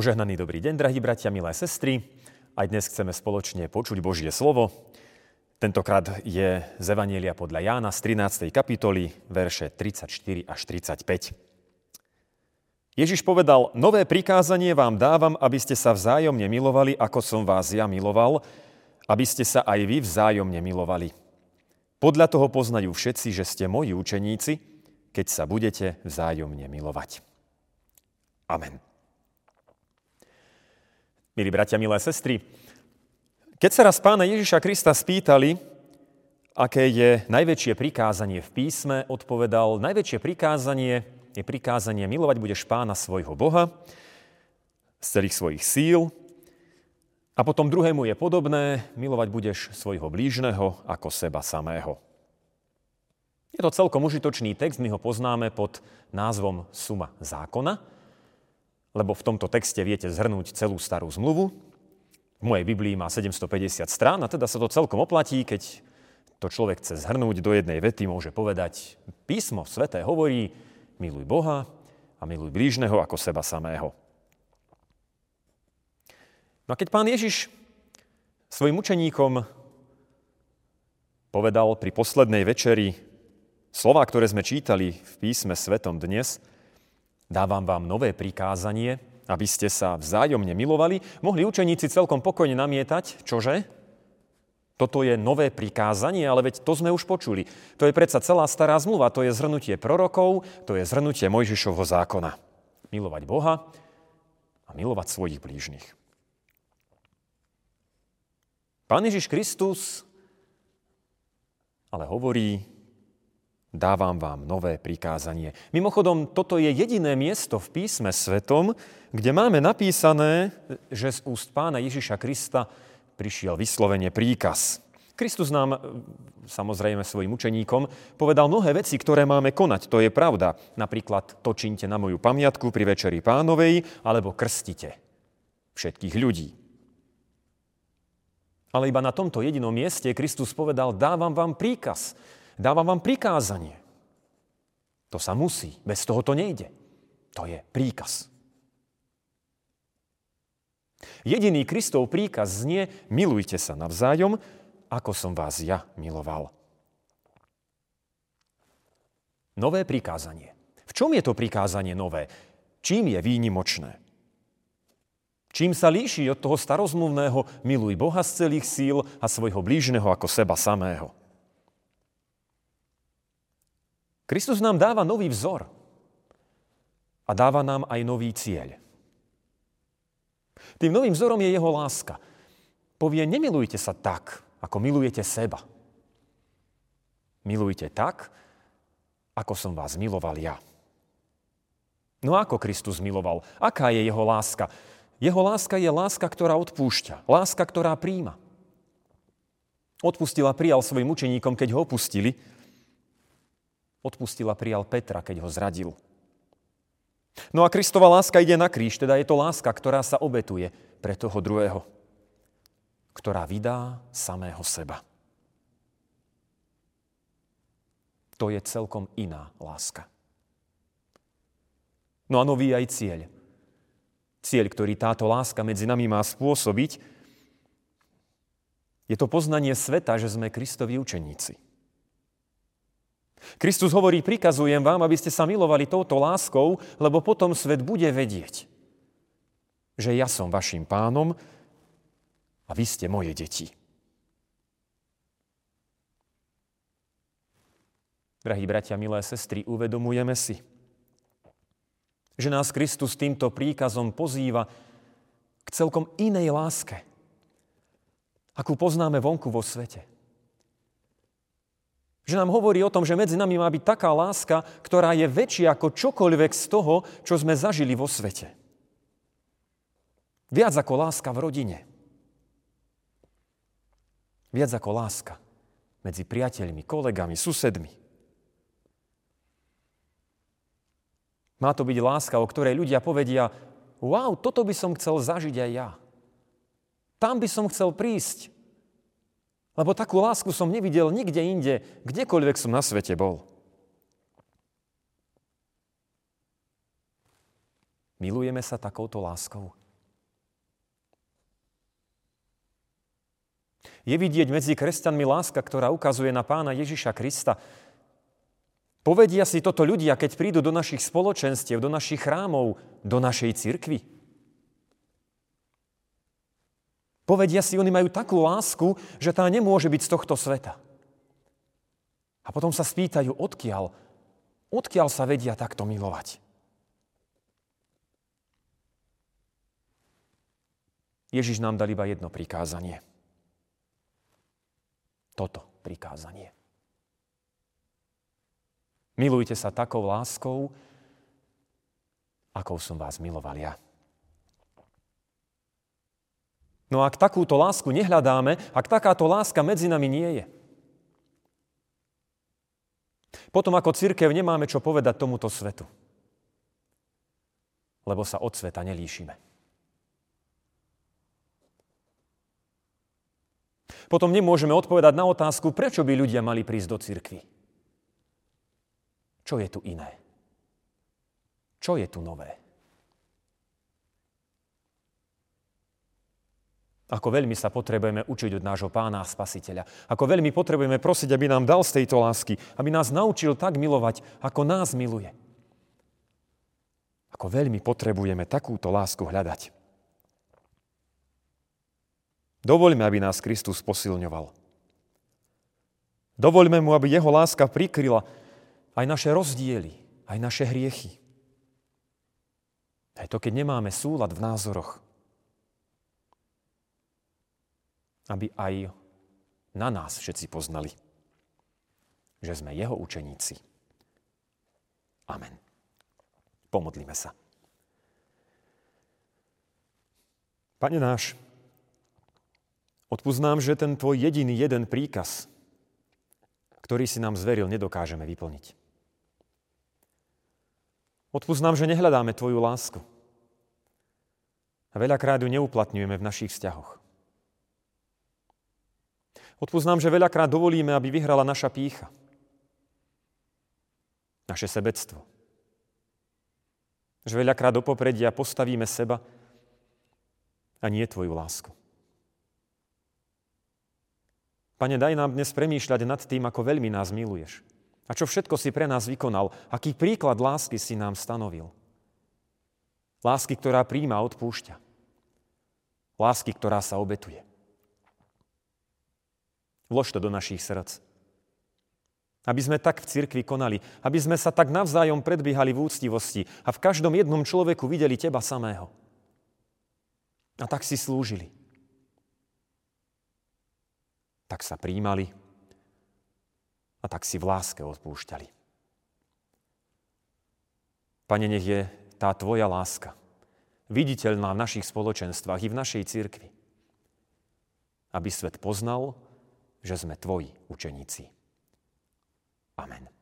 Požehnaný dobrý deň, drahí bratia, milé sestry. Aj dnes chceme spoločne počuť Božie slovo. Tentokrát je z Evanielia podľa Jána z 13. kapitoly, verše 34 až 35. Ježiš povedal, nové prikázanie vám dávam, aby ste sa vzájomne milovali, ako som vás ja miloval, aby ste sa aj vy vzájomne milovali. Podľa toho poznajú všetci, že ste moji učeníci, keď sa budete vzájomne milovať. Amen. Milí bratia, milé sestry, keď sa raz pána Ježiša Krista spýtali, aké je najväčšie prikázanie v písme, odpovedal, najväčšie prikázanie je prikázanie milovať budeš pána svojho Boha z celých svojich síl a potom druhému je podobné, milovať budeš svojho blížneho ako seba samého. Je to celkom užitočný text, my ho poznáme pod názvom Suma zákona, lebo v tomto texte viete zhrnúť celú starú zmluvu. V mojej Biblii má 750 strán a teda sa to celkom oplatí, keď to človek chce zhrnúť do jednej vety, môže povedať, písmo sveté hovorí, miluj Boha a miluj blížneho ako seba samého. No a keď pán Ježiš svojim učeníkom povedal pri poslednej večeri slova, ktoré sme čítali v písme svetom dnes, Dávam vám nové prikázanie, aby ste sa vzájomne milovali. Mohli učeníci celkom pokojne namietať, čože? Toto je nové prikázanie, ale veď to sme už počuli. To je predsa celá stará zmluva, to je zhrnutie prorokov, to je zhrnutie Mojžišovho zákona. Milovať Boha a milovať svojich blížnych. Pán Ježiš Kristus ale hovorí, dávam vám nové prikázanie. Mimochodom, toto je jediné miesto v písme svetom, kde máme napísané, že z úst pána Ježiša Krista prišiel vyslovene príkaz. Kristus nám, samozrejme svojim učeníkom, povedal mnohé veci, ktoré máme konať. To je pravda. Napríklad to na moju pamiatku pri Večeri pánovej, alebo krstite všetkých ľudí. Ale iba na tomto jedinom mieste Kristus povedal, dávam vám príkaz. Dávam vám prikázanie. To sa musí, bez toho to nejde. To je príkaz. Jediný Kristov príkaz znie, milujte sa navzájom, ako som vás ja miloval. Nové prikázanie. V čom je to prikázanie nové? Čím je výnimočné? Čím sa líši od toho starozmluvného miluj Boha z celých síl a svojho blížneho ako seba samého? Kristus nám dáva nový vzor a dáva nám aj nový cieľ. Tým novým vzorom je jeho láska. Povie, nemilujte sa tak, ako milujete seba. Milujte tak, ako som vás miloval ja. No ako Kristus miloval? Aká je jeho láska? Jeho láska je láska, ktorá odpúšťa. Láska, ktorá príjma. Odpustila, prijal svojim učeníkom, keď ho opustili, Odpustil a prijal Petra, keď ho zradil. No a Kristova láska ide na kríž, teda je to láska, ktorá sa obetuje pre toho druhého, ktorá vydá samého seba. To je celkom iná láska. No a nový aj cieľ. Cieľ, ktorý táto láska medzi nami má spôsobiť, je to poznanie sveta, že sme Kristovi učeníci. Kristus hovorí, prikazujem vám, aby ste sa milovali touto láskou, lebo potom svet bude vedieť, že ja som vašim pánom a vy ste moje deti. Drahí bratia, milé sestry, uvedomujeme si, že nás Kristus týmto príkazom pozýva k celkom inej láske, akú poznáme vonku vo svete. Že nám hovorí o tom, že medzi nami má byť taká láska, ktorá je väčšia ako čokoľvek z toho, čo sme zažili vo svete. Viac ako láska v rodine. Viac ako láska medzi priateľmi, kolegami, susedmi. Má to byť láska, o ktorej ľudia povedia, wow, toto by som chcel zažiť aj ja. Tam by som chcel prísť. Lebo takú lásku som nevidel nikde inde, kdekoľvek som na svete bol. Milujeme sa takouto láskou. Je vidieť medzi kresťanmi láska, ktorá ukazuje na pána Ježiša Krista. Povedia si toto ľudia, keď prídu do našich spoločenstiev, do našich chrámov, do našej cirkvi. Povedia si, oni majú takú lásku, že tá nemôže byť z tohto sveta. A potom sa spýtajú, odkiaľ, odkiaľ sa vedia takto milovať. Ježiš nám dal iba jedno prikázanie. Toto prikázanie. Milujte sa takou láskou, akou som vás miloval ja. No ak takúto lásku nehľadáme, ak takáto láska medzi nami nie je, potom ako církev nemáme čo povedať tomuto svetu, lebo sa od sveta nelíšime. Potom nemôžeme odpovedať na otázku, prečo by ľudia mali prísť do cirkvy. Čo je tu iné? Čo je tu nové? Ako veľmi sa potrebujeme učiť od nášho pána a spasiteľa. Ako veľmi potrebujeme prosiť, aby nám dal z tejto lásky. Aby nás naučil tak milovať, ako nás miluje. Ako veľmi potrebujeme takúto lásku hľadať. Dovoľme, aby nás Kristus posilňoval. Dovoľme mu, aby jeho láska prikryla aj naše rozdiely, aj naše hriechy. Aj to, keď nemáme súlad v názoroch. Aby aj na nás všetci poznali, že sme jeho učeníci. Amen. Pomodlíme sa. Pane náš, Odpúsť nám, že ten tvoj jediný jeden príkaz, ktorý si nám zveril, nedokážeme vyplniť. Odpúsť nám, že nehľadáme tvoju lásku. A veľakrát ju neuplatňujeme v našich vzťahoch. Odpúsť že veľakrát dovolíme, aby vyhrala naša pícha. Naše sebectvo. Že veľakrát do popredia postavíme seba a nie tvoju lásku. Pane, daj nám dnes premýšľať nad tým, ako veľmi nás miluješ. A čo všetko si pre nás vykonal. Aký príklad lásky si nám stanovil. Lásky, ktorá príjma a odpúšťa. Lásky, ktorá sa obetuje. Vlož to do našich srdc. Aby sme tak v cirkvi konali, aby sme sa tak navzájom predbiehali v úctivosti a v každom jednom človeku videli Teba samého. A tak si slúžili tak sa príjmali a tak si v láske odpúšťali. Pane, nech je tá Tvoja láska viditeľná v našich spoločenstvách i v našej cirkvi, aby svet poznal, že sme Tvoji učeníci. Amen.